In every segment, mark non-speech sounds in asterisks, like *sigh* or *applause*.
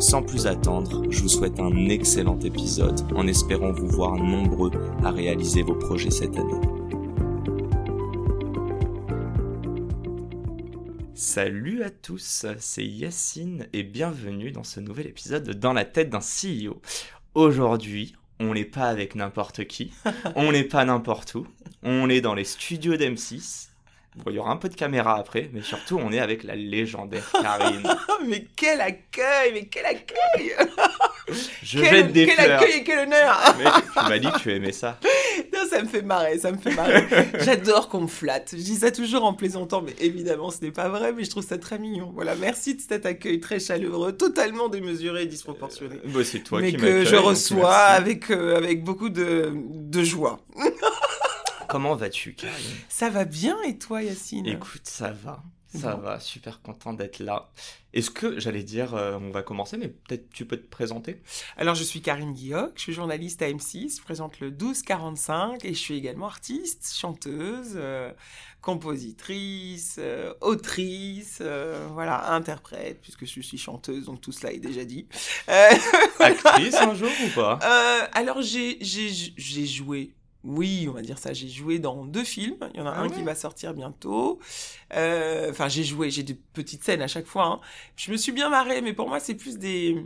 Sans plus attendre, je vous souhaite un excellent épisode en espérant vous voir nombreux à réaliser vos projets cette année. Salut à tous, c'est Yacine et bienvenue dans ce nouvel épisode de Dans la tête d'un CEO. Aujourd'hui, on n'est pas avec n'importe qui, *laughs* on n'est pas n'importe où, on est dans les studios d'M6 Bon, il y aura un peu de caméra après, mais surtout, on est avec la légendaire Karine. *laughs* mais quel accueil, mais quel accueil *laughs* Je jette des quel accueil et quel honneur *laughs* mais tu m'as dit que tu aimais ça. Non, ça me fait marrer, ça me fait marrer. J'adore qu'on me flatte. Je dis ça toujours en plaisantant, mais évidemment, ce n'est pas vrai, mais je trouve ça très mignon. Voilà, merci de cet accueil très chaleureux, totalement démesuré et disproportionné. Euh, bah, c'est toi mais qui que je reçois avec, euh, avec beaucoup de, de joie. Comment vas-tu, Karine? Ça va bien et toi, Yacine? Écoute, ça va. Ça va, super content d'être là. Est-ce que, j'allais dire, euh, on va commencer, mais peut-être tu peux te présenter? Alors, je suis Karine Guilloc, je suis journaliste à M6, je présente le 1245 et je suis également artiste, chanteuse, euh, compositrice, euh, autrice, voilà, interprète, puisque je suis chanteuse, donc tout cela est déjà dit. *laughs* Actrice un jour ou pas? Alors, j'ai joué oui, on va dire ça. J'ai joué dans deux films. Il y en a ah un qui va sortir bientôt. Euh, enfin, j'ai joué, j'ai des petites scènes à chaque fois. Hein. Je me suis bien marrée, mais pour moi, c'est plus des,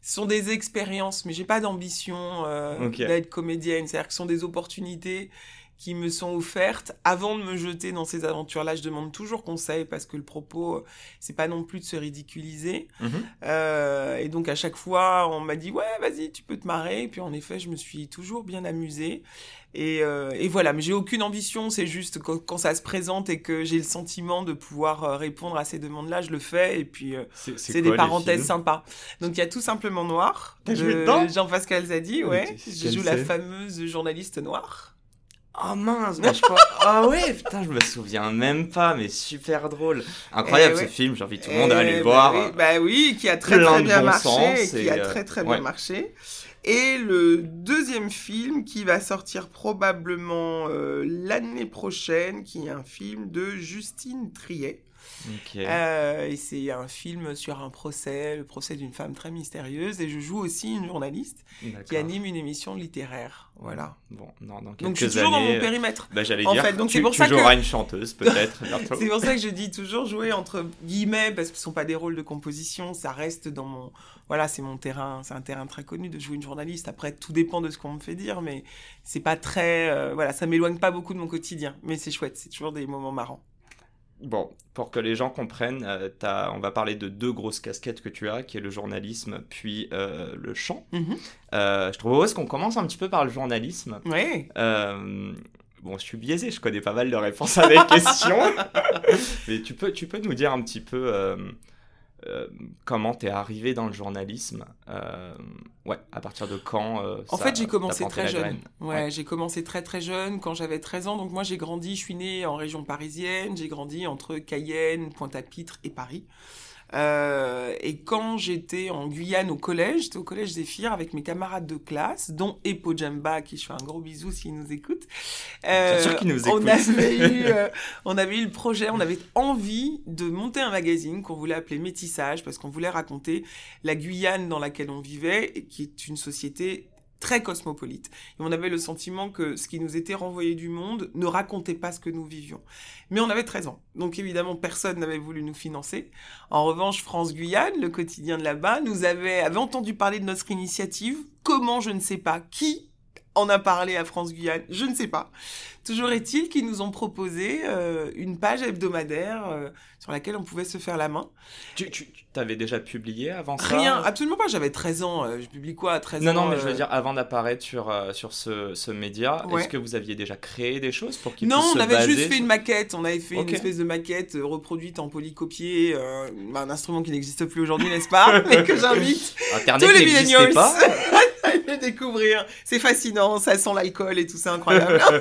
ce sont des expériences. Mais j'ai pas d'ambition euh, d'être comédienne. C'est-à-dire que ce sont des opportunités qui me sont offertes avant de me jeter dans ces aventures-là. Je demande toujours conseil parce que le propos, c'est pas non plus de se ridiculiser. Mhm. Euh, et donc à chaque fois, on m'a dit ouais, vas-y, tu peux te marrer. Et puis en effet, je me suis toujours bien amusée. Et, euh, et voilà, mais j'ai aucune ambition. C'est juste quand, quand, ça se présente et que j'ai le sentiment de pouvoir euh, répondre à ces demandes-là, je le fais. Et puis c'est des parenthèses sympas. Donc il y a tout simplement Noir de Jean-Pascal Zadi. Ouais, je joue la fameuse journaliste noire. Oh mince, mais je Ah ouais, putain, je me souviens même pas, mais super drôle. Incroyable eh ce film, j'invite tout le monde à aller le bah voir. Oui, bah oui, qui a très très bien marché, qui a très très bien marché. Et le deuxième film qui va sortir probablement euh, l'année prochaine, qui est un film de Justine Triet. Euh, et c'est un film sur un procès, le procès d'une femme très mystérieuse. Et je joue aussi une journaliste qui anime une émission littéraire. Voilà. Bon, non, donc je suis toujours dans mon périmètre. Bah, J'allais dire, fait, donc tu, pour ça joueras une chanteuse peut-être *laughs* c'est pour ça que je dis toujours jouer entre guillemets parce que ce sont pas des rôles de composition. Ça reste dans mon, voilà, c'est mon terrain, c'est un terrain très connu de jouer une journaliste. Après, tout dépend de ce qu'on me fait dire, mais c'est pas très, euh, voilà, ça m'éloigne pas beaucoup de mon quotidien. Mais c'est chouette, c'est toujours des moments marrants. Bon, pour que les gens comprennent, euh, on va parler de deux grosses casquettes que tu as, qui est le journalisme puis euh, le chant. Mhm. Euh, je trouve qu'on commence un petit peu par le journalisme. Oui. bon, je suis biaisé, je connais pas mal de réponses à des *laughs* questions. Mais tu peux, tu peux nous dire un petit peu euh, comment t'es arrivé dans le journalisme euh, Ouais, à partir de quand euh, En fait, j'ai commencé très jeune. Ouais, j'ai commencé très très jeune quand j'avais 13 ans. Donc moi, j'ai grandi, je suis né en région parisienne. J'ai grandi entre Cayenne, Pointe-à-Pitre et Paris. Euh, et quand j'étais en Guyane au collège, j'étais au collège Zéphyr avec mes camarades de classe, dont Epo Jamba, qui je fais un gros bisou s'il nous écoute. Euh, sûr qu'il nous écoute. On avait, eu, *laughs* euh, on avait eu le projet, on avait envie de monter un magazine qu'on voulait appeler Métissage, parce qu'on voulait raconter la Guyane dans laquelle on vivait, qui est une société très cosmopolite. Et on avait le sentiment que ce qui nous était renvoyé du monde ne racontait pas ce que nous vivions. Mais on avait 13 ans. Donc évidemment, personne n'avait voulu nous financer. En revanche, France Guyane, le quotidien de là-bas, nous avait, avait entendu parler de notre initiative. Comment, je ne sais pas. Qui en a parlé à France Guyane Je ne sais pas. Toujours est-il qu'ils nous ont proposé euh, une page hebdomadaire euh, sur laquelle on pouvait se faire la main. Tu, tu avais déjà publié avant ça Rien, absolument pas. J'avais 13 ans. Euh, je publie quoi à 13 non, ans Non, mais je veux dire, avant d'apparaître sur, sur ce, ce média, est-ce que vous aviez déjà créé des choses pour qu'il Non, on avait juste fait une maquette. On avait fait une espèce de maquette reproduite en polycopier. un instrument qui n'existe plus aujourd'hui, n'est-ce pas *laughs* Mais que j'invite Internet n'existait pas *laughs* le découvrir. C'est fascinant, ça sent l'alcool et tout, c'est incroyable. *laughs*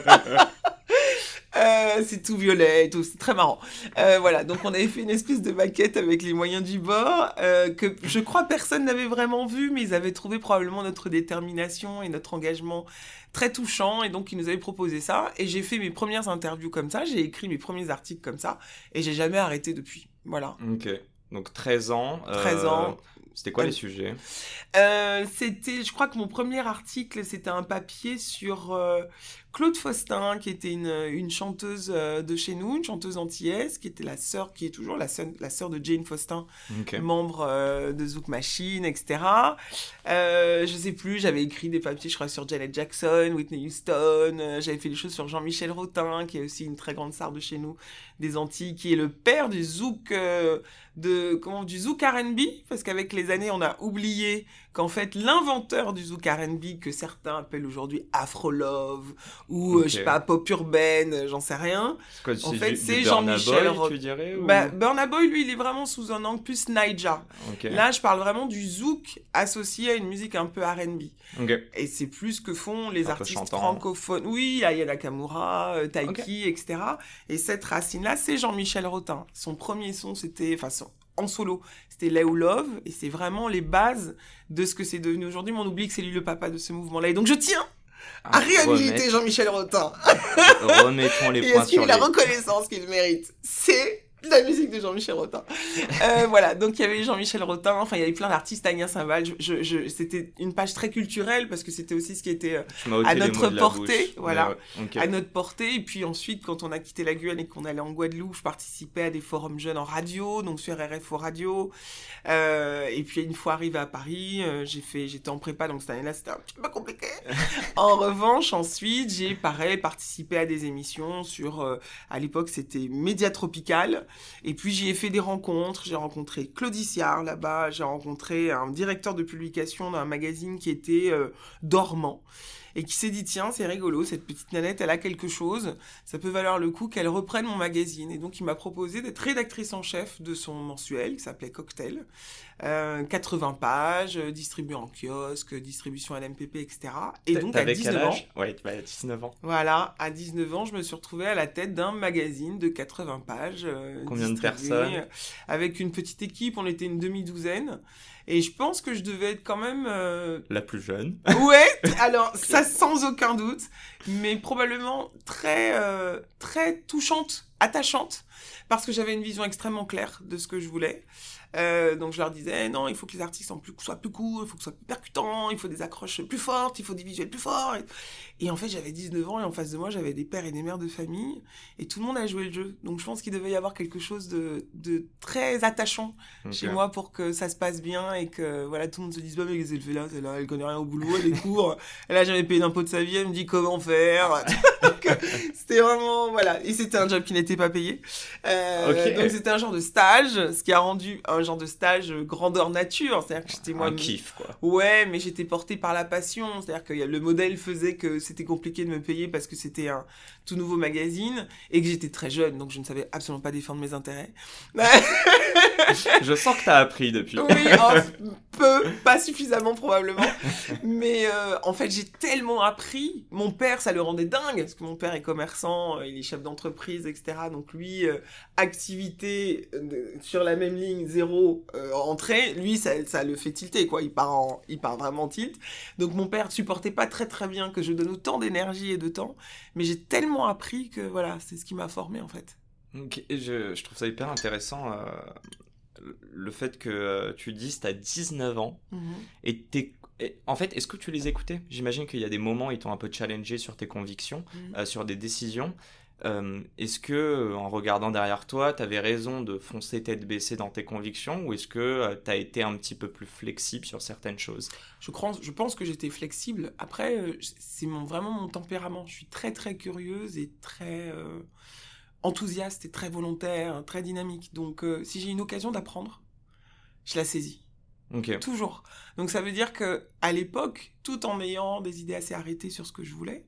Euh, c'est tout violet et tout, c'est très marrant. Euh, voilà, donc on avait fait une espèce de maquette avec les moyens du bord euh, que je crois personne n'avait vraiment vu, mais ils avaient trouvé probablement notre détermination et notre engagement très touchant et donc ils nous avaient proposé ça et j'ai fait mes premières interviews comme ça, j'ai écrit mes premiers articles comme ça et j'ai jamais arrêté depuis. Voilà. Ok. Donc 13 ans. 13 ans. C'était quoi les sujets? C'était, je crois que mon premier article, c'était un papier sur Claude Faustin, qui était une, une, chanteuse euh, de chez nous, une chanteuse antillaise, qui était la sœur, qui est toujours la sœur, la sœur de Jane Faustin, membre euh, de Zouk Machine, etc. Euh, je sais plus, j'avais écrit des papiers, je crois, sur Janet Jackson, Whitney Houston, euh, j'avais fait des choses sur Jean-Michel Rotin, qui est aussi une très grande star de chez nous, des Antilles, qui est le père du Zouk, de, comment, du Zouk R&B, parce qu'avec les années, on a oublié qu'en fait, l'inventeur du Zouk R&B, que certains appellent aujourd'hui Afro Love, ou euh, je sais pas pop urbaine, euh, j'en sais rien. en fait, c'est Jean-Michel. Tu dirais ou... bah, Burna Boy, lui, il est vraiment sous un angle plus Naija. Là, je parle vraiment du zouk associé à une musique un peu R&B. Et c'est plus que font les artistes francophones. Oui, il y a Nakamura, euh, Taiki, etc. Et cette racine-là, c'est Jean-Michel Rotin. Son premier son, c'était, enfin, en solo, c'était Léo Love, et c'est vraiment les bases de ce que c'est devenu aujourd'hui. Mais on oublie que c'est lui le papa de ce mouvement-là. Et donc je tiens à réhabiliter Jean-Michel Rotin. Remettons les *laughs* points sur les... la reconnaissance qu'il mérite? C'est *laughs* la musique de Jean-Michel Rotin. Euh, voilà, donc il y avait Jean-Michel Rotin, enfin il y avait plein d'artistes, Agnès Saint-Val. Je, je, c'était une page très culturelle parce que c'était aussi ce qui était euh, à notre portée, voilà, à notre portée. Et puis ensuite, quand on a quitté la Guyane et qu'on allait en Guadeloupe, je participais à des forums jeunes en radio, donc sur RFO Radio. Euh, et puis une fois arrivé à Paris, j'ai fait, j'étais en prépa, donc cette année-là c'était un petit peu compliqué. *laughs* en revanche, ensuite, j'ai pareil participé à des émissions sur, à l'époque c'était Média Tropical. Et puis j'y ai fait des rencontres. J'ai rencontré Claudiciard là-bas. J'ai rencontré un directeur de publication d'un magazine qui était euh, dormant et qui s'est dit tiens c'est rigolo cette petite nanette elle a quelque chose ça peut valoir le coup qu'elle reprenne mon magazine. Et donc il m'a proposé d'être rédactrice en chef de son mensuel qui s'appelait Cocktail. 80 euh, pages distribué en kiosque distribution à l'MPP etc et donc à 19 ans ouais, à 19 ans. Voilà à 19 ans je me suis retrouvée à la tête d'un magazine de 80 pages euh, combien de personnes? avec une petite équipe on était une demi-douzaine et je pense que je devais être quand même... Euh, la plus jeune. Ouais, *laughs* alors ça sans aucun doute, mais probablement très, euh, très touchante, attachante, parce que j'avais une vision extrêmement claire de ce que je voulais. Euh, donc je leur disais non, il faut que les artistes soient plus, soient plus courts, il faut que ce soit plus percutant, il faut des accroches plus fortes, il faut des visuels plus forts. Et, en fait, j'avais 19 ans et en face de moi, j'avais des pères et des mères de famille et tout le monde a joué le jeu. Donc je pense qu'il devait y avoir quelque chose de, de très attachant chez moi pour que ça se passe bien et que voilà tout le monde se dise bah mais qu'elle fait là, là, elle connaît rien au boulot, elle est court, elle a jamais payé d'impôt de sa vie, elle me dit comment faire? *laughs* c'était vraiment voilà et c'était un job qui n'était pas payé. Euh, Donc c'était un genre de stage, ce qui a rendu un genre de stage grandeur nature, c'est-à-dire que j'étais moi un kiff quoi. Ouais, mais j'étais portée par la passion, c'est-à-dire que le modèle faisait que c'était compliqué de me payer parce que c'était un tout nouveau magazine et que j'étais très jeune, donc je ne savais absolument pas défendre mes intérêts. je sens que tu as appris depuis. oui, *laughs* peu, pas suffisamment probablement, mais euh, en fait j'ai tellement appris. Mon père, ça le rendait dingue parce que mon père est commerçant, euh, il est chef d'entreprise, etc. Donc lui, euh, activité sur la même ligne zéro entrée, lui ça, ça le fait tilter quoi. Il part il part vraiment tilt. Donc mon père supportait pas très très bien que je donne autant d'énergie et de temps, mais j'ai tellement appris que voilà, c'est ce qui m'a formé en fait. je, je, trouve ça hyper intéressant le fait que euh, tu dises tu as 19 ans mhm. et t'es en fait, est-ce que tu les écoutais? J'imagine qu'il y a des moments où ils t'ont un peu challengé sur tes convictions, mhm. euh, sur des décisions. Euh, est-ce que, en regardant derrière toi, tu avais raison de foncer tête baissée dans tes convictions ou est-ce que euh, tu as été un petit peu plus flexible sur certaines choses? Je, crois, je pense que j'étais flexible. Après, c'est mon, vraiment mon tempérament. Je suis très très curieuse et très enthousiaste et très volontaire, très dynamique. Donc, si j'ai une occasion d'apprendre, je la saisis. Toujours. Donc ça veut dire que à l'époque, tout en ayant des idées assez arrêtées sur ce que je voulais,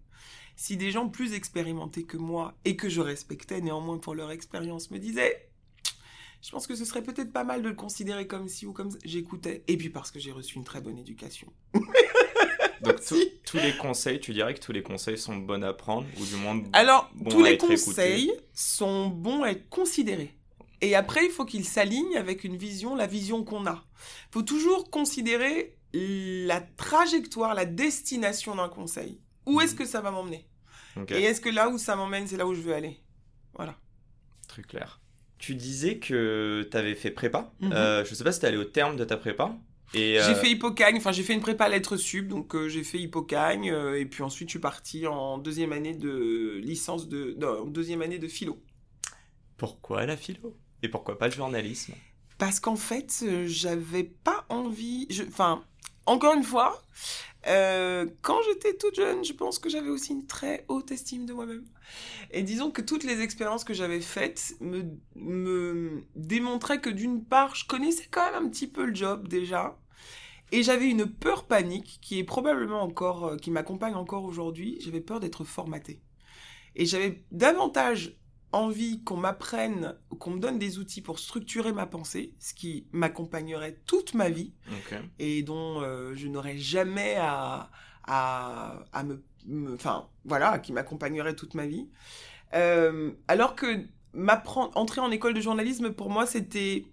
si des gens plus expérimentés que moi et que je respectais néanmoins pour leur expérience me disaient je pense que ce serait peut-être pas mal de le considérer comme si ou comme j'écoutais et puis parce que j'ai reçu une très bonne éducation *laughs* Donc tous les conseils, tu dirais que tous les conseils sont bons à prendre ou du moins Alors tous les conseils sont bons à être considérés. Et après, il faut qu'ils s'alignent avec une vision, la vision qu'on a. Il faut toujours considérer la trajectoire, la destination d'un conseil. Où est-ce mhm. que ça va m'emmener? Et est-ce que là où ça m'emmène, c'est là où je veux aller? Voilà. Très clair. Tu disais que tu avais fait prépa. Mhm. Euh, je ne sais pas si tu es allé au terme de ta prépa. J'ai euh, fait Hippocagne, enfin j'ai fait une prépa lettres sub, donc euh, j'ai fait Hippocagne, et puis ensuite je suis parti en deuxième année de licence de... Non, deuxième année de philo. Pourquoi la philo? Et pourquoi pas le journalisme? Parce qu'en fait, j'avais pas envie... Enfin, encore une fois, euh, quand j'étais toute jeune, je pense que j'avais aussi une très haute estime de moi-même. Et disons que toutes les expériences que j'avais faites me, me démontraient que d'une part, je connaissais quand même un petit peu le job déjà. Et j'avais une peur panique qui est probablement encore, euh, qui m'accompagne encore aujourd'hui. J'avais peur d'être formatée. Et j'avais davantage envie qu'on m'apprenne, qu'on me donne des outils pour structurer ma pensée, ce qui m'accompagnerait toute ma vie et dont euh, je n'aurais jamais à, à, à me, enfin voilà, qui m'accompagnerait toute ma vie. Euh, alors que m'apprendre, entrer en école de journalisme pour moi c'était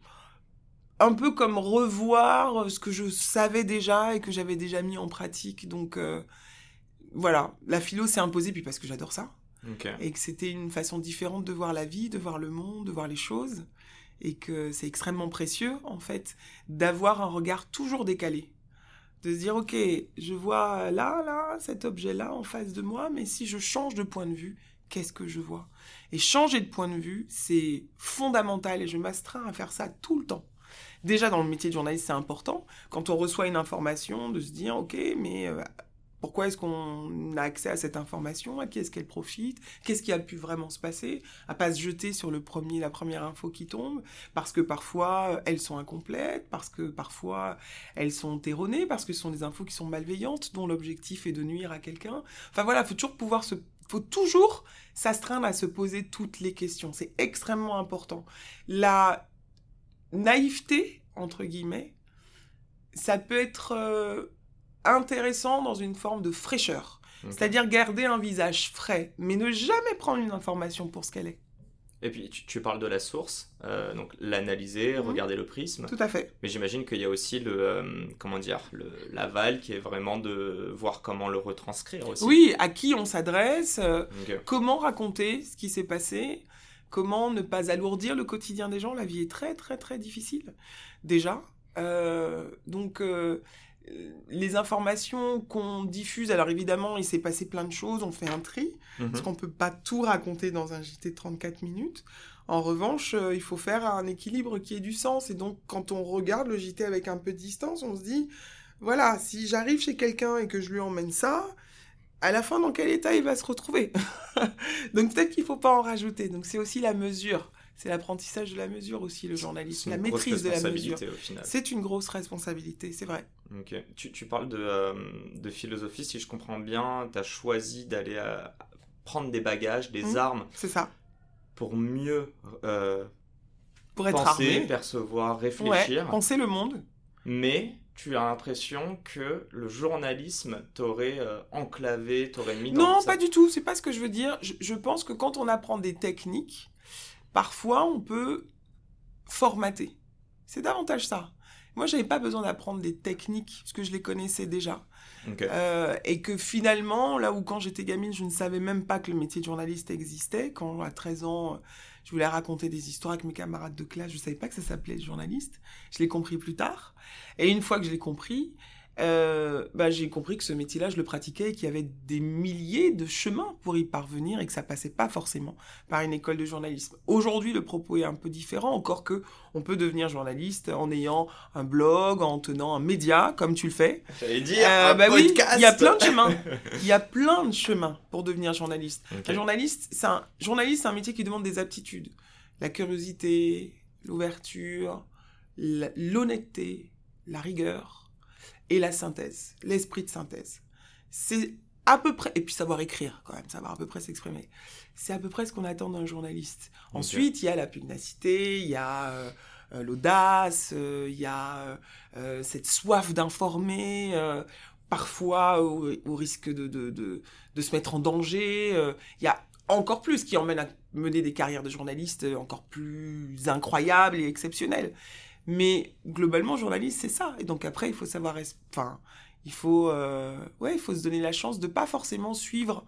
un peu comme revoir ce que je savais déjà et que j'avais déjà mis en pratique. Donc euh, voilà, la philo s'est imposée puis parce que j'adore ça. Et que c'était une façon différente de voir la vie, de voir le monde, de voir les choses. Et que c'est extrêmement précieux, en fait, d'avoir un regard toujours décalé. De se dire, ok, je vois là, là, cet objet-là en face de moi, mais si je change de point de vue, qu'est-ce que je vois? Et changer de point de vue, c'est fondamental et je m'astreins à faire ça tout le temps. Déjà, dans le métier de journaliste, c'est important. Quand on reçoit une information, de se dire, ok, mais euh, pourquoi est-ce qu'on a accès à cette information? À qui est-ce qu'elle profite? Qu'est-ce qui a pu vraiment se passer? À pas se jeter sur le premier, la première info qui tombe, parce que parfois elles sont incomplètes, parce que parfois elles sont erronées, parce que ce sont des infos qui sont malveillantes, dont l'objectif est de nuire à quelqu'un. Enfin voilà, faut toujours pouvoir se, faut toujours s'astreindre à se poser toutes les questions. C'est extrêmement important. La naïveté entre guillemets, ça peut être euh, intéressant dans une forme de fraîcheur. C'est-à-dire garder un visage frais, mais ne jamais prendre une information pour ce qu'elle est. Et puis tu, parles de la source, euh, donc l'analyser, mhm. regarder le prisme. Tout à fait. Mais j'imagine qu'il y a aussi le euh, comment dire l'aval qui est vraiment de voir comment le retranscrire aussi. Oui, à qui on s'adresse, euh, comment raconter ce qui s'est passé, comment ne pas alourdir le quotidien des gens? La vie est très très très difficile déjà. donc les informations qu'on diffuse, alors évidemment, il s'est passé plein de choses, on fait un tri, mhm. parce qu'on ne peut pas tout raconter dans un JT de 34 minutes. En revanche, euh, il faut faire un équilibre qui ait du sens. Et donc, quand on regarde le JT avec un peu de distance, on se dit, voilà, si j'arrive chez quelqu'un et que je lui emmène ça, à la fin, dans quel état il va se retrouver *laughs* Donc, peut-être qu'il ne faut pas en rajouter. Donc, c'est aussi la mesure. C'est l'apprentissage de la mesure aussi, le journalisme, la maîtrise de la mesure. C'est une grosse responsabilité, c'est vrai. Ok. Tu, parles euh, de, philosophie, si je comprends bien, tu as choisi d'aller euh, prendre des bagages, des mmh, armes. C'est ça. Pour mieux euh, pour être penser, percevoir, réfléchir. Ouais, penser le monde. Mais tu as l'impression que le journalisme t'aurait enclavé, t'aurait mis dans Non, pas du tout. C'est pas ce que je veux dire. je pense que quand on apprend des techniques, parfois on peut formater. C'est davantage ça. Moi, j'avais pas besoin d'apprendre des techniques parce que je les connaissais déjà. Euh, et que finalement, là où quand j'étais gamine, je ne savais même pas que le métier de journaliste existait. Quand à 13 ans, je voulais raconter des histoires avec mes camarades de classe, je savais pas que ça s'appelait journaliste. Je l'ai compris plus tard. Et une fois que je l'ai compris, euh, bah, j'ai compris que ce métier-là, je le pratiquais et qu'il y avait des milliers de chemins pour y parvenir et que ça passait pas forcément par une école de journalisme. Aujourd'hui, le propos est un peu différent, encore que on peut devenir journaliste en ayant un blog, en tenant un média, comme tu le fais. J'allais dire euh, un bah oui, il y a plein de chemins. *laughs* Il y a plein de chemins pour devenir journaliste. Un journaliste, c'est un journaliste, c'est un métier qui demande des aptitudes, la curiosité, l'ouverture, l'honnêteté, la rigueur et la synthèse, l'esprit de synthèse. C'est à peu près, et puis savoir écrire quand même, savoir à peu près s'exprimer. C'est à peu près ce qu'on attend d'un journaliste. Ensuite, il y a la pugnacité, il y a euh, euh, l'audace, euh, il y a cette soif d'informer. parfois au, risque de, de, de, se mettre en danger. Il y a encore plus qui emmène à mener des carrières de journalistes encore plus incroyables et exceptionnelles. Mais globalement, journaliste, c'est ça. Et donc après, il faut savoir, enfin, il faut, euh, ouais, il faut se donner la chance de pas forcément suivre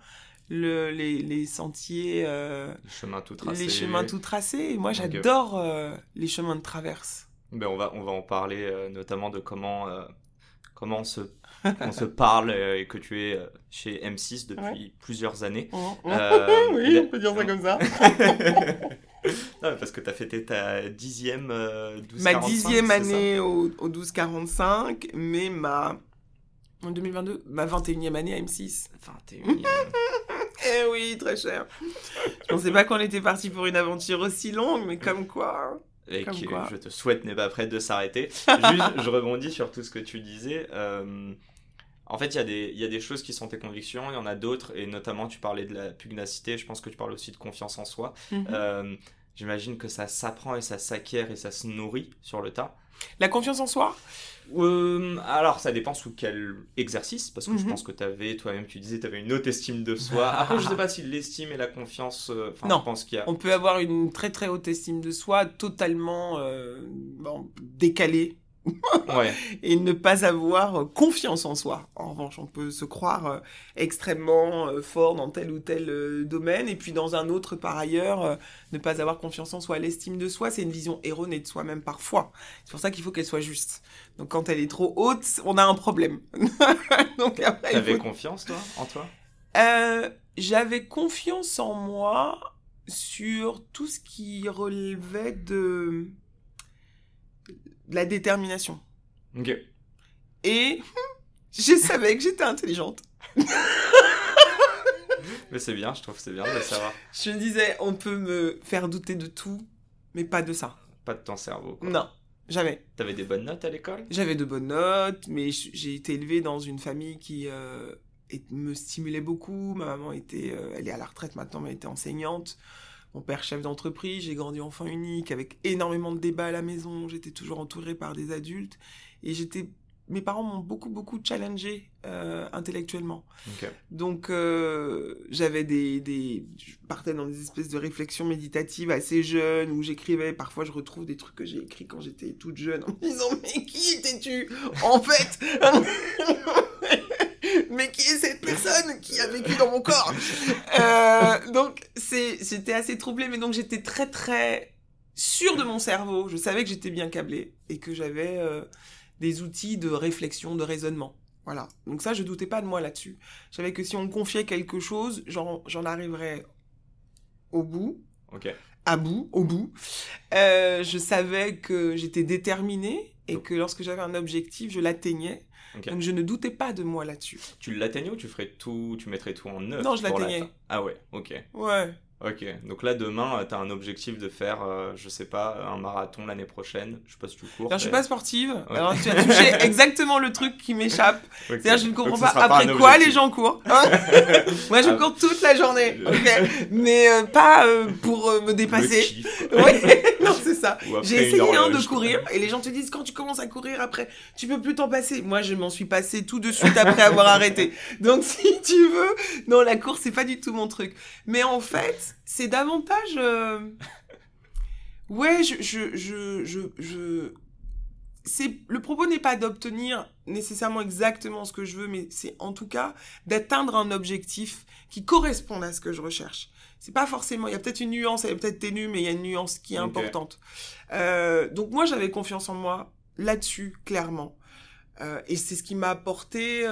le, les, les, sentiers, euh, les chemins tout tracés. Les chemins tout tracés. moi, j'adore euh, les chemins de traverse. Ben, on va, on va en parler notamment de comment, comment on se, *laughs* on se parle et que tu es chez M6 depuis plusieurs années. Oh, oh. *laughs* oui, on peut dire ça comme ça. *laughs* non, parce que tu as fêté ta dixième 12 euh, Ma dixième année au, au 12-45, mais ma. En 2022, ma 21e année à M6. 21e. *laughs* eh oui, très cher. Je pensais pas qu'on était parti pour une aventure aussi longue, mais comme quoi. Et que je te souhaite n'est pas prête de s'arrêter. Juste, je rebondis sur tout ce que tu disais. Euh, en fait, il y, y, a des choses qui sont tes convictions, il y en a d'autres, et notamment tu parlais de la pugnacité, je pense que tu parles aussi de confiance en soi. Mhm. Euh, j'imagine que ça s'apprend et ça s'acquiert et ça se nourrit sur le tas. La confiance en soi? Euh, Alors, ça dépend sous quel exercice, parce que je mhm. pense que tu avais, toi-même, tu disais, tu avais une haute estime de soi. *laughs* Après, je sais pas si l'estime et la confiance. Euh, non, je pense qu'il y a... on peut avoir une très très haute estime de soi, totalement bon, décalée *laughs* et ne pas avoir confiance en soi. En revanche, on peut se croire euh, extrêmement euh, fort dans tel ou tel euh, domaine, et puis dans un autre, par ailleurs, ne pas avoir confiance en soi. L'estime de soi, c'est une vision erronée de soi-même parfois. C'est pour ça qu'il faut qu'elle soit juste. Donc quand elle est trop haute, on a un problème. *laughs* Donc après, T'avais confiance, toi, en toi? J'avais confiance en moi sur tout ce qui relevait de la détermination. Ok. Et *laughs* je savais que j'étais intelligente. *laughs* mais c'est bien, je trouve que c'est bien de le savoir. Je me disais, on peut me faire douter de tout, mais pas de ça. Pas de ton cerveau, quoi. Non, jamais. T'avais des bonnes notes à l'école? J'avais de bonnes notes, mais j'ai été élevée dans une famille qui euh, me stimulait beaucoup. Ma maman était, euh, elle est à la retraite maintenant, mais elle était enseignante mon père chef d'entreprise, j'ai grandi enfant unique avec énormément de débats à la maison, j'étais toujours entouré par des adultes et j'étais mes parents m'ont beaucoup beaucoup challengé euh, intellectuellement. Donc euh, j'avais des, des je partais dans des espèces de réflexions méditatives assez jeunes où j'écrivais parfois je retrouve des trucs que j'ai écrits quand j'étais toute jeune en me disant mais qui étais-tu en fait? Mais qui est cette personne qui a vécu dans mon corps euh, Donc, j'étais assez troublée, mais donc j'étais très très sûre de mon cerveau. Je savais que j'étais bien câblée et que j'avais euh, des outils de réflexion, de raisonnement. Voilà. Donc ça, je doutais pas de moi là-dessus. Je savais que si on me confiait quelque chose, j'en arriverais au bout. Ok. À bout, au bout. Euh, je savais que j'étais déterminée et que lorsque j'avais un objectif, je l'atteignais. Donc je ne doutais pas de moi là-dessus. Tu l'atteignais ou tu ferais tout, tu mettrais tout en œuvre Non, je l'atteignais. Ah ouais, ok. Ouais. Ok, donc là demain, euh, tu as un objectif de faire, euh, je sais pas, un marathon l'année prochaine. Je sais pas si tu cours. Alors, je suis pas sportive. Alors tu as touché *laughs* exactement le truc qui m'échappe. C'est-à-dire je ne comprends pas après quoi les gens courent. Hein *laughs* Moi je ah. cours toute la journée, *laughs* mais euh, pas pour me dépasser. c'est ça. J'ai essayé hein, de courir et les gens te disent quand tu commences à courir après, tu peux plus t'en passer. Moi je m'en suis passé tout de suite après avoir *laughs* arrêté. Donc *laughs* si tu veux, non la course c'est pas du tout mon truc. Mais en fait c'est davantage. Euh, ouais, je, je, je, je, je... C'est le propos n'est pas d'obtenir nécessairement exactement ce que je veux, mais c'est en tout cas d'atteindre un objectif qui corresponde à ce que je recherche. C'est pas forcément. Il y a peut-être une nuance, elle est peut-être ténue, mais il y a une nuance qui est importante. Euh, donc moi, j'avais confiance en moi là-dessus, clairement. Euh, et c'est ce qui m'a apporté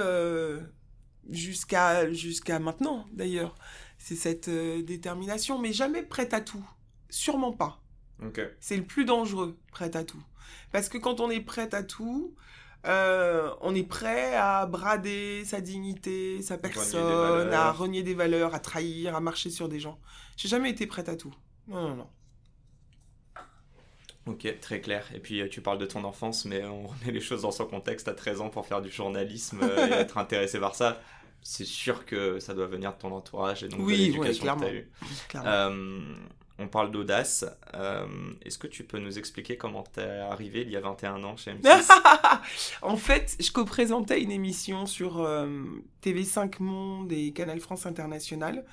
jusqu'à jusqu'à maintenant, d'ailleurs c'est cette euh, détermination, mais jamais prête à tout. Sûrement pas. C'est le plus dangereux, prête à tout. Parce que quand on est prête à tout, euh, on est prêt à brader sa dignité, sa personne, à renier des valeurs, à trahir, à marcher sur des gens. J'ai jamais été prête à tout. Non, non, non. Ok, très clair. Et puis euh, tu parles de ton enfance, mais on *laughs* remet les choses dans son contexte à 13 ans pour faire du journalisme et être intéressé par ça c'est sûr que ça doit venir de ton entourage et donc oui, de l'éducation que tu as eue. Euh, on parle d'audace. Euh, est-ce que tu peux nous expliquer comment t'es arrivé il y a 21 ans chez M6 *laughs* En fait, je co-présentais une émission sur euh, TV5 Monde et Canal France International,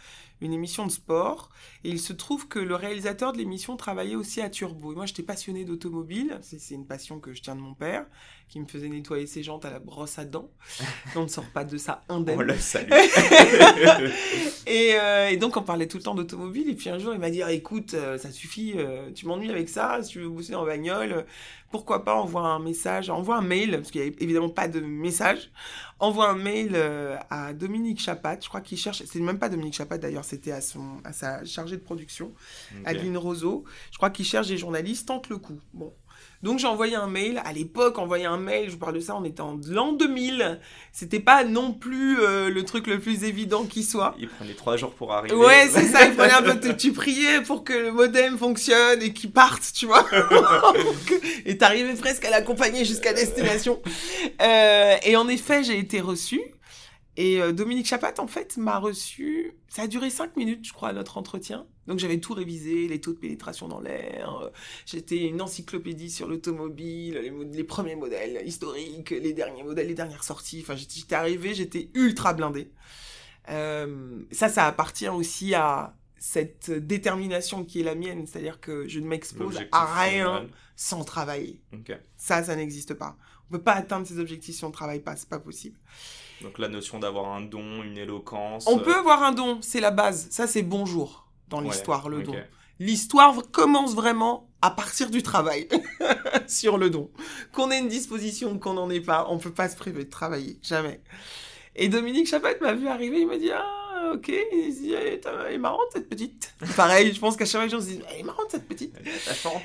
une émission de sport. Et il se trouve que le réalisateur de l'émission travaillait aussi à Turbo. Moi, j'étais passionné d'automobile. C'est une passion que je tiens de mon père, qui me faisait nettoyer ses jantes à la brosse à dents. *laughs* on ne sort pas de ça indemne. On le salue. *laughs* et, euh, et, donc, on parlait tout le temps d'automobile. Et puis un jour, il m'a dit, écoute, euh, ça suffit, euh, tu m'ennuies avec ça, si tu veux bosser en bagnole, pourquoi pas envoie un message, envoie un mail, parce qu'il n'y a évidemment pas de message, envoie un mail à Dominique Chapat, je crois qu'il cherche, c'est même pas Dominique Chapat d'ailleurs, c'était à, son, à sa chargée de production, Adeline Roseau, je crois qu'il cherche des journalistes, tente le coup. Bon, donc j'ai envoyé un mail. À l'époque, envoyer un mail, je vous parle de ça, on était en l'an 2000. C'était pas non plus euh, le truc le plus évident qui soit. Il prenait trois jours pour arriver. Ouais, c'est ça. Il prenait un peu. *laughs* Tu priais pour que le modem fonctionne et qu'il parte, tu vois. *laughs* *laughs* et t'arrivais presque à l'accompagner jusqu'à destination. Euh, et en effet, j'ai été reçue. Et euh, Dominique Chapat, en fait, m'a reçu. Ça a duré cinq minutes, je crois, notre entretien. Donc j'avais tout révisé, les taux de pénétration dans l'air. Euh, j'étais une encyclopédie sur l'automobile, les, premiers modèles historiques, les derniers modèles, les dernières sorties. Enfin, j'étais arrivé, j'étais ultra blindé. Euh, ça, ça appartient aussi à cette détermination qui est la mienne, c'est-à-dire que je ne m'expose à rien sans travailler. Ça, ça n'existe pas. On peut pas atteindre ses objectifs si on ne travaille pas, c'est pas possible. Donc la notion d'avoir un don, une éloquence. On peut euh, avoir un don, c'est la base. Ça, c'est bonjour dans l'histoire, le don. L'histoire commence vraiment à partir du travail *laughs* sur le don. Qu'on ait une disposition ou qu'on n'en ait pas, on peut pas se priver de travailler, jamais. Et Dominique Chapat m'a vu arriver, il m'a dit Ah, ok, il elle est marrante cette petite. Pareil, je pense qu'à chaque fois, je me Elle est marrante cette petite. Elle est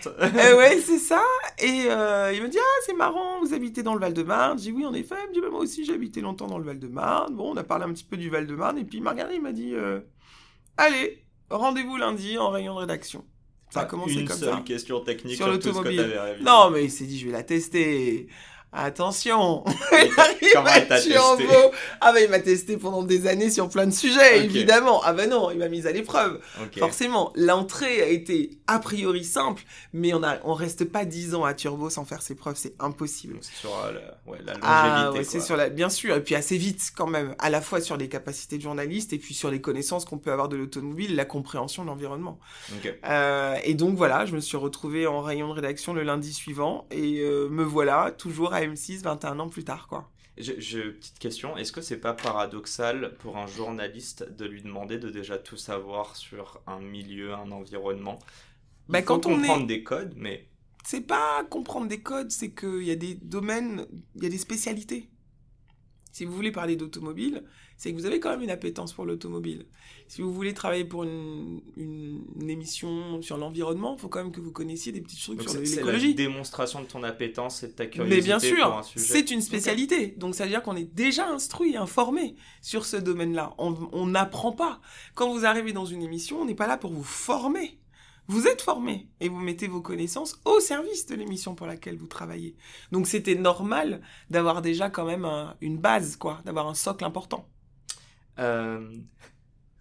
euh, *laughs* ouais, c'est ça. Et euh, il me dit Ah, c'est marrant, vous habitez dans le Val-de-Marne. J'ai dit Oui, en effet. Il me dit bah, Moi aussi, j'ai habité longtemps dans le Val-de-Marne. Bon, on a parlé un petit peu du Val-de-Marne. Et puis il m'a regardé, il m'a dit euh, Allez, Rendez-vous lundi en rayon de rédaction. Ça a commencé comme ça. Une seule question technique sur, l'automobile. Non, mais il s'est dit, je vais la tester. Attention, *laughs* il arrive à Turbo. Ah bah il m'a testé pendant des années sur plein de sujets, évidemment. Ah bah non, il m'a mis à l'épreuve. Forcément, l'entrée a été a priori simple, mais on a, on reste pas dix ans à Turbo sans faire ses preuves, c'est impossible. C'est sur euh, la, ouais, la ah longévité. Ah c'est sur la, bien sûr, et puis assez vite quand même, à la fois sur les capacités de journaliste et puis sur les connaissances qu'on peut avoir de l'automobile, la compréhension de l'environnement. Euh, et donc voilà, je me suis retrouvé en rayon de rédaction le lundi suivant et euh, me voilà toujours à M6 21 ans plus tard, quoi. J'ai une petite question. Est-ce que c'est pas paradoxal pour un journaliste de lui demander de déjà tout savoir sur un milieu, un environnement? Bah, Il quand on comprendre des codes, mais c'est pas comprendre des codes, c'est qu'il y a des domaines, il y a des spécialités. Si vous voulez parler d'automobile, c'est que vous avez quand même une appétence pour l'automobile. Si vous voulez travailler pour une, une, émission sur l'environnement, il faut quand même que vous connaissiez des petits trucs sur l'écologie. C'est la démonstration de ton appétence et de ta curiosité. Mais bien sûr, c'est une spécialité. Donc ça veut dire qu'on est déjà instruit, informé sur ce domaine-là. On n'apprend pas. Quand vous arrivez dans une émission, on n'est pas là pour vous former. Vous êtes formé et vous mettez vos connaissances au service de l'émission pour laquelle vous travaillez. Donc c'était normal d'avoir déjà quand même une base, quoi, d'avoir un socle important. Euh,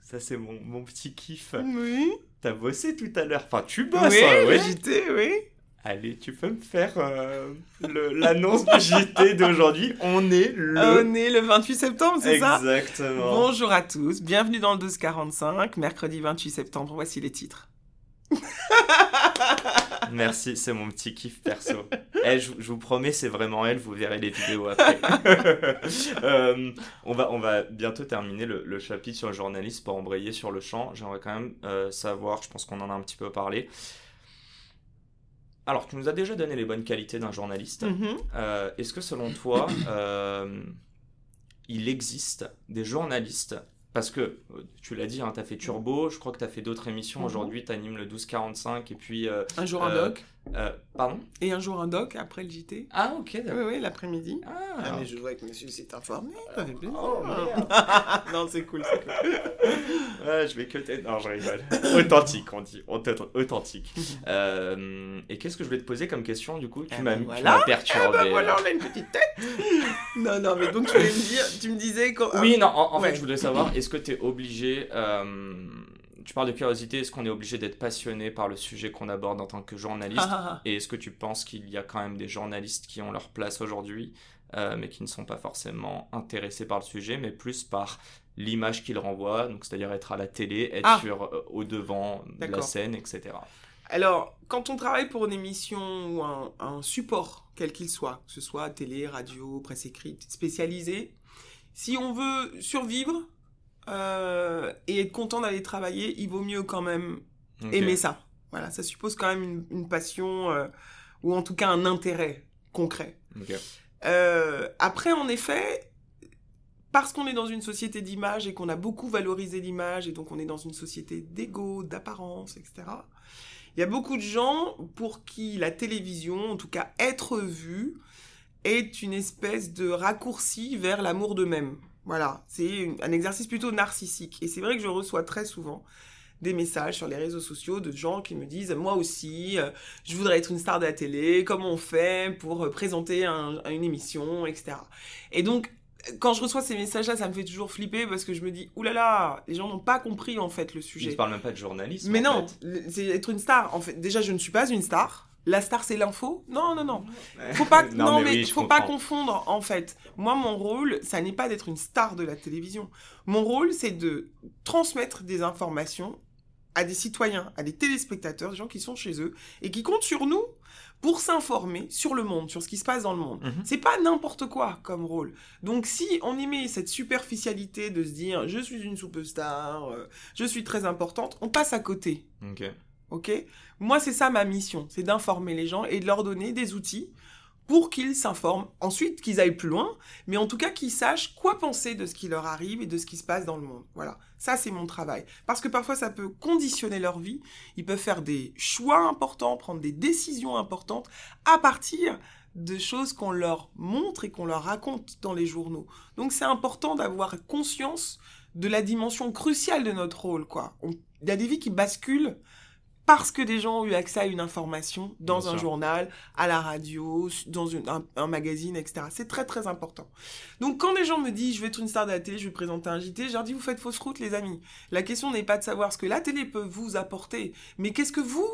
ça c'est mon, mon, petit kiff. Oui. T'as bossé tout à l'heure. Enfin, tu bosses. Oui, hein, oui. JT, oui. Allez, tu peux me faire euh, l'annonce du JT d'aujourd'hui. On est le... On est le 28 septembre, c'est ça? Exactement. Bonjour à tous, bienvenue dans le 1245, mercredi 28 septembre, voici les titres. *laughs* Merci, c'est mon petit kiff perso. *laughs* Eh, je, vous promets, c'est vraiment elle, vous verrez les vidéos après. *laughs* *laughs* Euh, on, va, on va bientôt terminer le, chapitre sur le journaliste pour embrayer sur le champ. J'aimerais quand même euh, savoir, je pense qu'on en a un petit peu parlé. Alors, tu nous as déjà donné les bonnes qualités d'un journaliste. Mm-hmm. Euh, est-ce que selon toi, il existe des journalistes parce que, euh, tu l'as dit, hein, tu as fait Turbo, je crois que tu as fait d'autres émissions. Mhm. Aujourd'hui, tu animes le 1245 et puis. Euh, un jour un doc. Euh, pardon Et un jour un doc après le JT. Ah, ok. Oui, oui, l'après-midi. Ah, ah, mais je vois que monsieur s'est informé. Oh, *laughs* non, c'est cool, c'est cool. ouais, *laughs* je vais que Non, je rigole. Authentique, on dit. Authentique. *laughs* euh, et qu'est-ce que je vais te poser comme question, du coup? Tu eh m'as ben voilà. perturbé. Eh ben voilà, on a une petite tête. non, non, mais donc tu voulais me dire, tu me disais. Quand... Oui, non, en, fait, je voulais savoir, est-ce que tu es obligé. Euh tu parles de curiosité, est-ce qu'on est obligé d'être passionné par le sujet qu'on aborde en tant que journaliste *laughs* Ah. Et est-ce que tu penses qu'il y a quand même des journalistes qui ont leur place aujourd'hui, euh, mais qui ne sont pas forcément intéressés par le sujet, mais plus par l'image qu'ils renvoient, donc c'est-à-dire être à la télé, être Ah. sur, euh, au devant de la scène, etc. Alors, quand on travaille pour une émission ou un, un support, quel qu'il soit, que ce soit télé, radio, presse écrite, spécialisé, si on veut survivre euh, et être content d'aller travailler, il vaut mieux quand même aimer ça. Voilà, ça suppose quand même une, une passion euh, ou en tout cas un intérêt concret. Euh, après, en effet, parce qu'on est dans une société d'image et qu'on a beaucoup valorisé l'image et donc on est dans une société d'ego, d'apparence, etc. Il y a beaucoup de gens pour qui la télévision, en tout cas être vu, est une espèce de raccourci vers l'amour d'eux-mêmes. Voilà, c'est un exercice plutôt narcissique. Et c'est vrai que je reçois très souvent des messages sur les réseaux sociaux de gens qui me disent moi aussi euh, je voudrais être une star de la télé comment on fait pour euh, présenter un- une émission etc et donc quand je reçois ces messages là ça me fait toujours flipper parce que je me dis oulala les gens n'ont pas compris en fait le Je sujet ne parle même pas de journalisme. mais non c'est être une star en fait déjà je ne suis pas une star la star c'est l'info non non non *laughs* faut pas non, mais, oui, je faut pas confondre en fait. Moi mon rôle, ça n'est pas d'être une star de la télévision. Mon rôle c'est de transmettre des informations à des citoyens, à des téléspectateurs, des gens qui sont chez eux et qui comptent sur nous pour s'informer sur le monde, sur ce qui se passe dans le monde. Mhm. C'est pas n'importe quoi comme rôle. Donc si on y met cette superficialité de se dire je suis une superstar, euh, je suis très importante, on passe à côté. Ok. Ok? Moi, c'est ça ma mission, c'est d'informer les gens et de leur donner des outils pour qu'ils s'informent. Ensuite, qu'ils aillent plus loin, mais en tout cas qu'ils sachent quoi penser de ce qui leur arrive et de ce qui se passe dans le monde. Voilà, ça c'est mon travail. Parce que parfois, ça peut conditionner leur vie. Ils peuvent faire des choix importants, prendre des décisions importantes à partir de choses qu'on leur montre et qu'on leur raconte dans les journaux. Donc c'est important d'avoir conscience de la dimension cruciale de notre rôle. quoi. Il y a des vies qui basculent parce que des gens ont eu accès à une information dans Bien un sûr. journal, à la radio, dans une- un, un magazine, etc. C'est très très important. Donc quand les gens me disent je vais être une star de la télé, je vais présenter un JT, je leur dis vous faites fausse route les amis. La question n'est pas de savoir ce que la télé peut vous apporter, mais qu'est-ce que vous,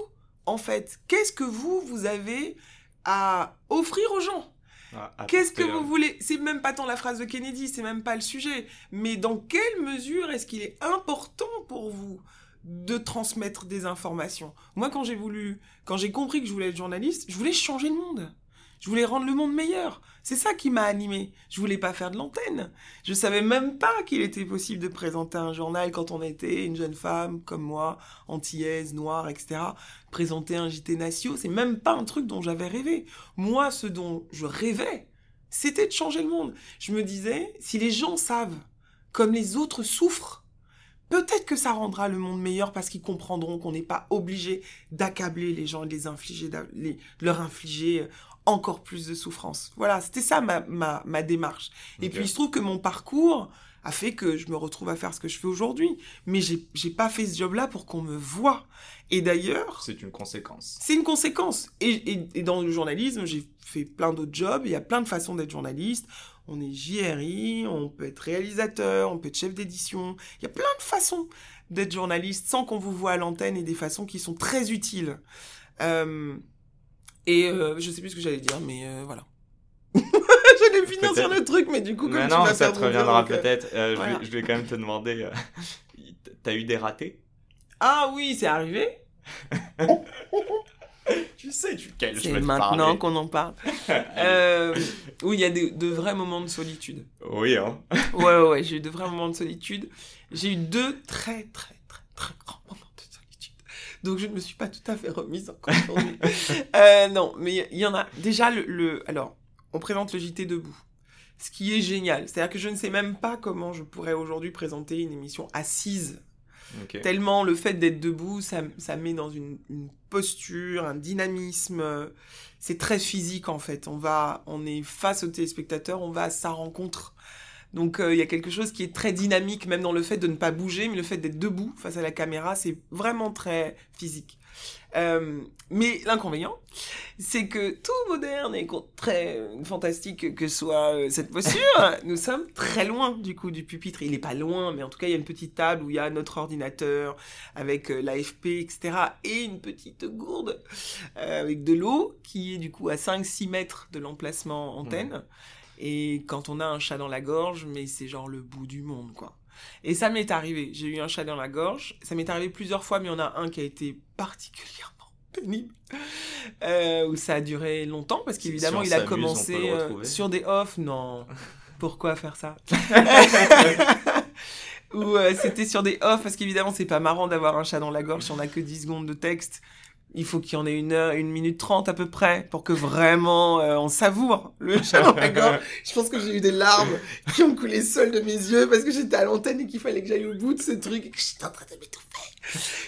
en fait, qu'est-ce que vous, vous avez à offrir aux gens? Ah, Qu'est-ce que vous voulez? C'est même pas tant la phrase de Kennedy, c'est même pas le sujet. Mais dans quelle mesure est-ce qu'il est important pour vous de transmettre des informations Moi, quand j'ai voulu, quand j'ai compris que je voulais être journaliste, je voulais changer le monde. Je voulais rendre le monde meilleur. C'est ça qui m'a animé. Je voulais pas faire de l'antenne. Je savais même pas qu'il était possible de présenter un journal quand on était une jeune femme comme moi, antillaise, noire, etc. Présenter un JT Natio, c'est même pas un truc dont j'avais rêvé. Moi, ce dont je rêvais, c'était de changer le monde. Je me disais, si les gens savent comme les autres souffrent, peut-être que ça rendra le monde meilleur parce qu'ils comprendront qu'on n'est pas obligé d'accabler les gens et de les infliger, les- leur infliger euh, encore plus de souffrance. Voilà, c'était ça ma, ma, ma démarche. Et puis il se trouve que mon parcours a fait que je me retrouve à faire ce que je fais aujourd'hui. Mais j'ai j'ai pas fait ce job-là pour qu'on me voie. Et d'ailleurs, C'est une conséquence. c'est une conséquence. Et, et- et dans le journalisme, j'ai fait plein d'autres jobs. Il y a plein de façons d'être journaliste. On est JRI, on peut être réalisateur, on peut être chef d'édition. Il y a plein de façons d'être journaliste sans qu'on vous voit à l'antenne et des façons qui sont très utiles. Euh, et euh, je sais plus ce que j'allais dire, mais euh, voilà. *laughs* J'allais finir sur le truc, mais du coup, comme Mais tu non, ça te reviendra peut-être. Je, je vais quand même te demander. *laughs* T'as eu des ratés? Ah oui, c'est arrivé. *laughs* *laughs* Tu sais duquel je C'est maintenant qu'on en parle. *laughs* Euh, oui, il y a des- de vrais moments de solitude. Oui, hein. *laughs* Ouais, ouais, ouais, j'ai eu de vrais moments de solitude. J'ai eu deux très, très, très, très grands moments de solitude. Donc, je ne me suis pas tout à fait remise encore aujourd'hui. euh, non, mais il y en a. Déjà, le, le- Alors, on présente le JT debout. Ce qui est génial. C'est-à-dire que je ne sais même pas comment je pourrais aujourd'hui présenter une émission assise. Tellement le fait d'être debout, ça, ça met dans une, une posture, un dynamisme. euh, C'est très physique en fait. On va, on est face au téléspectateur, on va à sa rencontre. Donc euh, il y a quelque chose qui est très dynamique, même dans le fait de ne pas bouger, mais le fait d'être debout face à la caméra, c'est vraiment très physique. Euh, mais l'inconvénient, c'est que tout moderne et très fantastique que soit euh, cette posture, *laughs* nous sommes très loin du coup du pupitre. Il n'est pas loin, mais en tout cas, il y a une petite table où il y a notre ordinateur avec l'AFP, etc. et une petite gourde avec de l'eau qui est du coup à 5-6 mètres de l'emplacement antenne. Et quand on a un chat dans la gorge, mais c'est genre le bout du monde, quoi. Et ça m'est arrivé. J'ai eu un chat dans la gorge. Ça m'est arrivé plusieurs fois, mais il y en a un qui a été particulièrement *laughs* pénible. Euh, où ça a duré longtemps, parce qu'évidemment, il a commencé euh, sur des off. Non. *laughs* Pourquoi faire ça? *laughs* Ou euh, c'était sur des off, parce qu'évidemment, c'est pas marrant d'avoir un chat dans la gorge si on a que 10 secondes de texte il faut qu'il y en ait une heure, une minute trente à peu près pour que vraiment euh, on savoure le chat dans la gorge. Je pense que j'ai eu des larmes qui ont coulé seules de mes yeux parce que j'étais à l'antenne et qu'il fallait que j'aille au bout de ce truc et que j'étais en train de m'étouffer.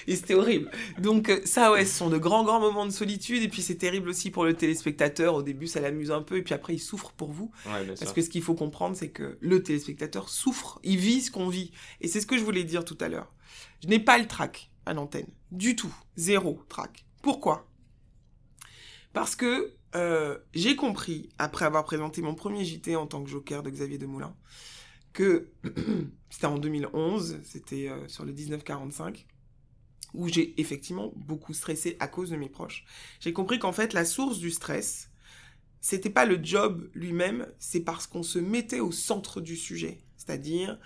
Et c'était horrible. Donc euh, ça ouais, ce sont de grands grands moments de solitude et puis c'est terrible aussi pour le téléspectateur. Au début ça l'amuse un peu et puis après il souffre pour vous. parce que ce qu'il faut comprendre c'est que le téléspectateur souffre, il vit ce qu'on vit. Et c'est ce que je voulais dire tout à l'heure. Je n'ai pas le trac à l'antenne. Du tout. Zéro trac. Pourquoi? Parce que euh, j'ai compris, après avoir présenté mon premier JT en tant que joker de Xavier Demoulin, que *clears throat* c'était en 2011, c'était euh, sur le 1945, où j'ai effectivement beaucoup stressé à cause de mes proches. J'ai compris qu'en fait, la source du stress, c'était pas le job lui-même, c'est parce qu'on se mettait au centre du sujet. C'est-à-dire,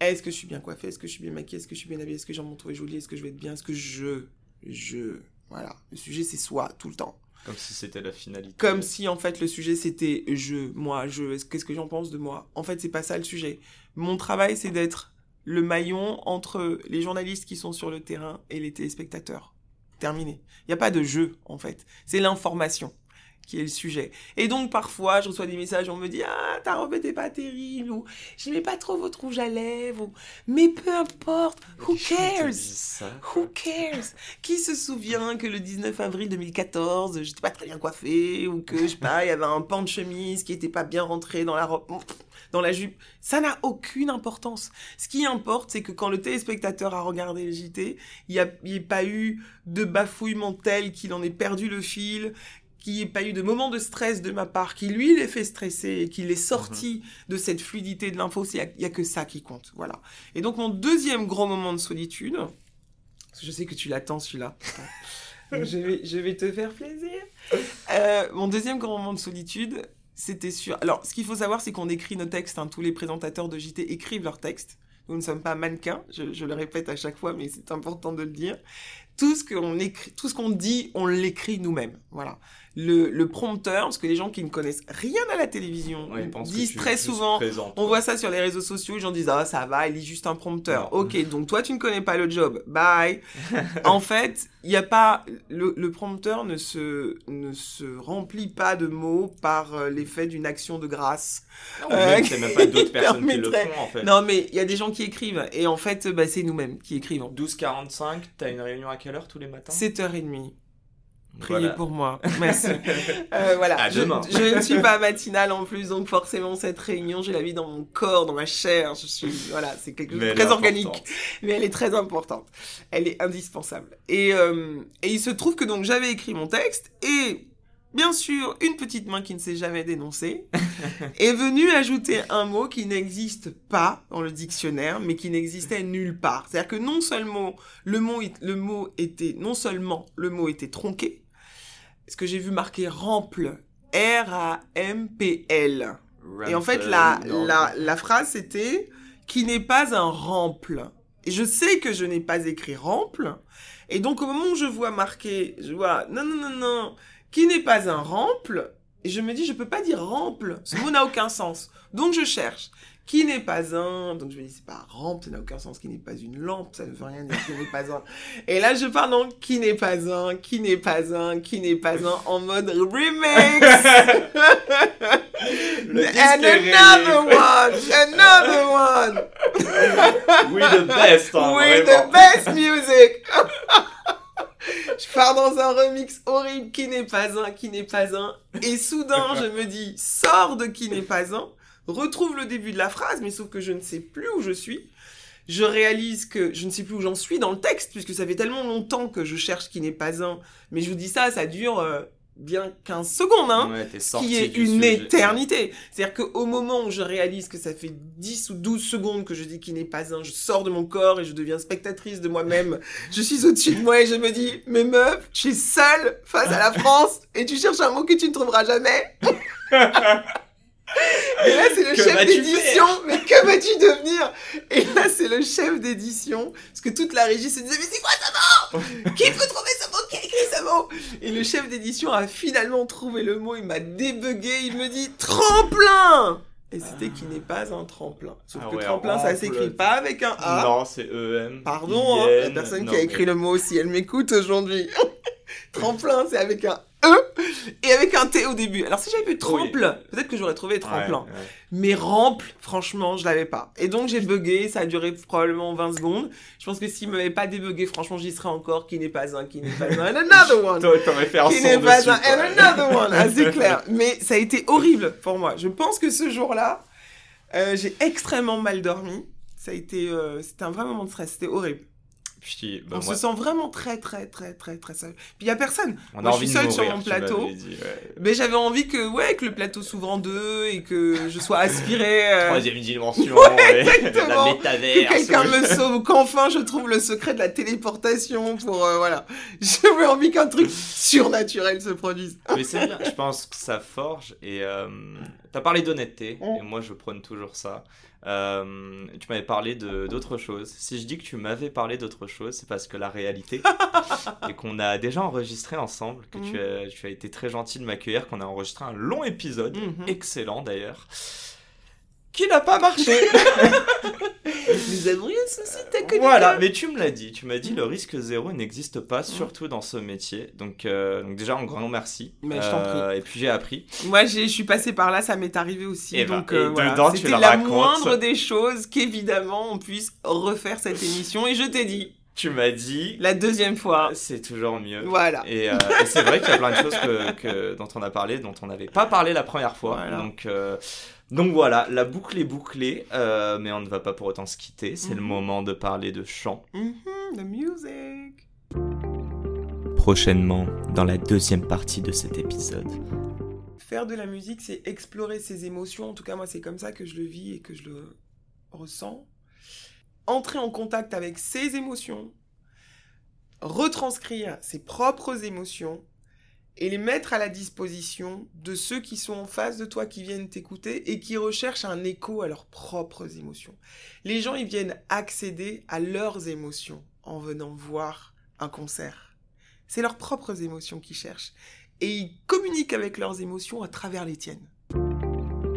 est-ce que je suis bien coiffée, est-ce que je suis bien maquillée, est-ce que je suis bien habillée, est-ce que j'ai mon trouvé joli, est-ce que je vais être bien, est-ce que je, je, voilà, le sujet c'est soi tout le temps. Comme si c'était la finalité. Comme si en fait le sujet c'était je, moi, je, qu'est-ce que j'en pense de moi? En fait, c'est pas ça le sujet. Mon travail c'est d'être le maillon entre les journalistes qui sont sur le terrain et les téléspectateurs. Terminé. Il n'y a pas de jeu en fait. C'est l'information qui est le sujet. Et donc parfois, je reçois des messages, on me dit ah ta robe était pas terrible ou j'aimais pas trop votre rouge à lèvres mais peu importe, who cares, who cares, qui se souvient que le 19 avril 2014 j'étais pas très bien coiffée ou que je sais pas il y avait un pan de chemise qui était pas bien rentré dans la robe dans la jupe, ça n'a aucune importance. Ce qui importe, c'est que quand le téléspectateur a regardé le JT, il n'y a, a, pas eu de bafouillement tel qu'il en ait perdu le fil, qu'il n'y ait pas eu de moment de stress de ma part, qui lui l'ait fait stresser et qu'il est sorti mhm. de cette fluidité de l'info, il n'y a, que ça qui compte. Voilà. Et donc mon deuxième gros moment de solitude, je sais que tu l'attends celui-là. *laughs* je, vais, je vais te faire plaisir. Euh, mon deuxième grand moment de solitude, c'était sur... Alors, ce qu'il faut savoir, c'est qu'on écrit nos textes. Hein. Tous les présentateurs de JT écrivent leurs textes. Nous ne sommes pas mannequins, je, je, le répète à chaque fois, mais c'est important de le dire. Tout ce qu'on écrit, tout ce qu'on dit, on l'écrit nous-mêmes. Voilà le, prompteur, parce que les gens qui ne connaissent rien à la télévision disent très souvent, on voit ça sur les réseaux sociaux, les gens disent ah ça va, il lit juste un prompteur. Ok, donc toi tu ne connais pas le job, bye. *laughs* en fait, il n'y a pas le, prompteur ne se ne se remplit pas de mots par euh, l'effet d'une action de grâce. Non, euh, même pas d'autres *laughs* personnes qui le font en fait. Non mais il y a des gens qui écrivent et en fait bah, c'est nous-mêmes qui écrivons. 12h45, t'as une réunion à quelle heure tous les matins? 7h30. Priez pour moi. Merci. *laughs* euh, voilà. Je, je, ne suis pas *laughs* matinale en plus, donc forcément cette réunion, j'ai la vie dans mon corps, dans ma chair. Je suis, voilà, c'est quelque chose de très organique, mais elle est très importante. Elle est indispensable. Et, euh, et il se trouve que donc j'avais écrit mon texte et bien sûr, une petite main qui ne s'est jamais dénoncée *laughs* est venue ajouter un mot qui n'existe pas dans le dictionnaire, mais qui n'existait nulle part. C'est-à-dire que non seulement le mot, le mot était, non seulement le mot était tronqué, ce que j'ai vu marqué rample, R-A-M-P-L. Et en fait, la, la, la phrase c'était qui n'est pas un rample. Et je sais que je n'ai pas écrit rample. Et donc, au moment où je vois marqué, je vois non, non, non, non, qui n'est pas un rample, et je me dis, je peux pas dire rample. Ce mot n'a aucun sens. Donc, je cherche qui n'est pas un. Donc je me dis, c'est pas rampe, ça n'a aucun sens, qui n'est pas une lampe, ça ne veut rien dire, qui n'est pas un. Et là, je pars dans qui n'est pas un, qui n'est pas un, qui n'est pas un, en mode remix. *laughs* And another one, another one. *laughs* We the best, hein, We the best music. *laughs* *laughs* je pars dans un remix horrible qui n'est pas un, qui n'est pas un. Et soudain, je me dis, sors de qui n'est pas un retrouve le début de la phrase, mais sauf que je ne sais plus où je suis. Je réalise que je ne sais plus où j'en suis dans le texte, puisque ça fait tellement longtemps que je cherche qui n'est pas un. Mais je vous dis ça, ça dure euh, bien 15 secondes, hein, qui est une éternité. C'est-à-dire qu'au moment où je réalise que ça fait 10 ou 12 secondes que je dis qui n'est pas un, je sors de mon corps et je deviens spectatrice de moi-même. *laughs* je suis au-dessus de moi et je me dis, mais meuf, tu es seule face à la *laughs* France et tu cherches un mot que tu ne trouveras jamais. *laughs* Et là, c'est le chef d'édition. Mais que vas-tu devenir? Et là, c'est le chef d'édition. Parce que toute la régie se disait, mais c'est quoi ce mot? Qui peut trouver ce mot? Et le chef d'édition a finalement trouvé le mot. Il m'a débugué. Il me dit, tremplin et c'était qui n'est pas un tremplin. Sauf ah que tremplin, ça s'écrit pas avec un A. Non, c'est EM. Pardon, hein, la personne qui a écrit le mot, si elle m'écoute aujourd'hui. *laughs* tremplin, c'est avec un E et avec un T au début. Alors si j'avais vu tremple, peut-être que j'aurais trouvé tremplin. Mais rample, franchement, je l'avais pas. Et donc j'ai bugué, ça a duré probablement 20 secondes. Je pense que s'il m'avait pas débugué, franchement, j'y serais encore qui n'est pas un, qui n'est pas un, another one. T'aurais fait un Qui n'est pas un, another one. Ah, c'est *laughs* clair. Mais ça a été horrible pour moi. Je pense que ce jour-là, euh, j'ai extrêmement mal dormi. Ça a été, euh, c'était un vrai moment de stress. C'était horrible. Bah, on se sent vraiment très, très, très, très, très seul. Puis il y a personne. On moi, je suis seule sur mon plateau. Mais j'avais envie que, ouais, que le plateau s'ouvre en deux et que je sois aspirée. Euh... Troisième dimension. ouais, *laughs* exactement. La Que quelqu'un me sauve, qu'enfin je trouve le secret de la téléportation pour, euh, voilà. *laughs* J'avais envie qu'un truc surnaturel se produise. Mais c'est bien, je pense que ça forge et, euh, t'as parlé d'honnêteté et moi je prône toujours ça. Euh, tu m'avais parlé d'autre chose. Si je dis que tu m'avais parlé d'autre chose, c'est parce que la réalité *laughs* et qu'on a déjà enregistré ensemble, que tu, as, tu, as, été très gentil de m'accueillir, qu'on a enregistré un long épisode, mhm. excellent d'ailleurs qui n'a pas marché. *laughs* Nous avons eu un souci technique. Voilà, mais tu me l'as dit. Tu m'as dit le risque zéro n'existe pas, surtout dans ce métier. Donc, euh, donc déjà, un grand merci. Mais je t'en prie. Euh, et puis j'ai appris. Moi, je suis passé par là, ça m'est arrivé aussi. Et eh ben, donc, euh, voilà. c'était la moindre des choses qu'évidemment on puisse refaire cette émission. Et je t'ai dit, tu m'as dit. La deuxième fois. C'est toujours mieux. Voilà. Et, c'est vrai qu'il y a plein de choses que, dont on a parlé, dont on n'avait pas parlé la première fois. Donc, donc voilà, la boucle est bouclée, euh, mais on ne va pas pour autant se quitter. C'est le mhm. moment de parler de chant. Mm music. Prochainement, dans la deuxième partie de cet épisode. Faire de la musique, c'est explorer ses émotions. En tout cas, moi, c'est comme ça que je le vis et que je le ressens. Entrer en contact avec ses émotions, retranscrire ses propres émotions et les mettre à la disposition de ceux qui sont en face de toi, qui viennent t'écouter et qui recherchent un écho à leurs propres émotions. Les gens, ils viennent accéder à leurs émotions en venant voir un concert. C'est leurs propres émotions qu'ils cherchent. Et ils communiquent avec leurs émotions à travers les tiennes.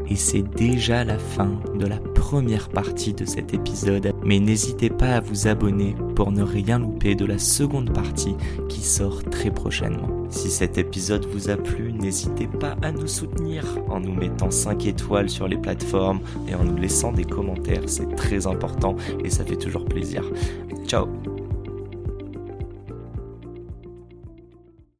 Et c'est déjà la fin de la première partie de cet épisode, mais n'hésitez pas à vous abonner pour ne rien louper de la seconde partie qui sort très prochainement. Si cet épisode vous a plu, n'hésitez pas à nous soutenir en nous mettant 5 étoiles sur les plateformes et en nous laissant des commentaires, c'est très important et ça fait toujours plaisir. Ciao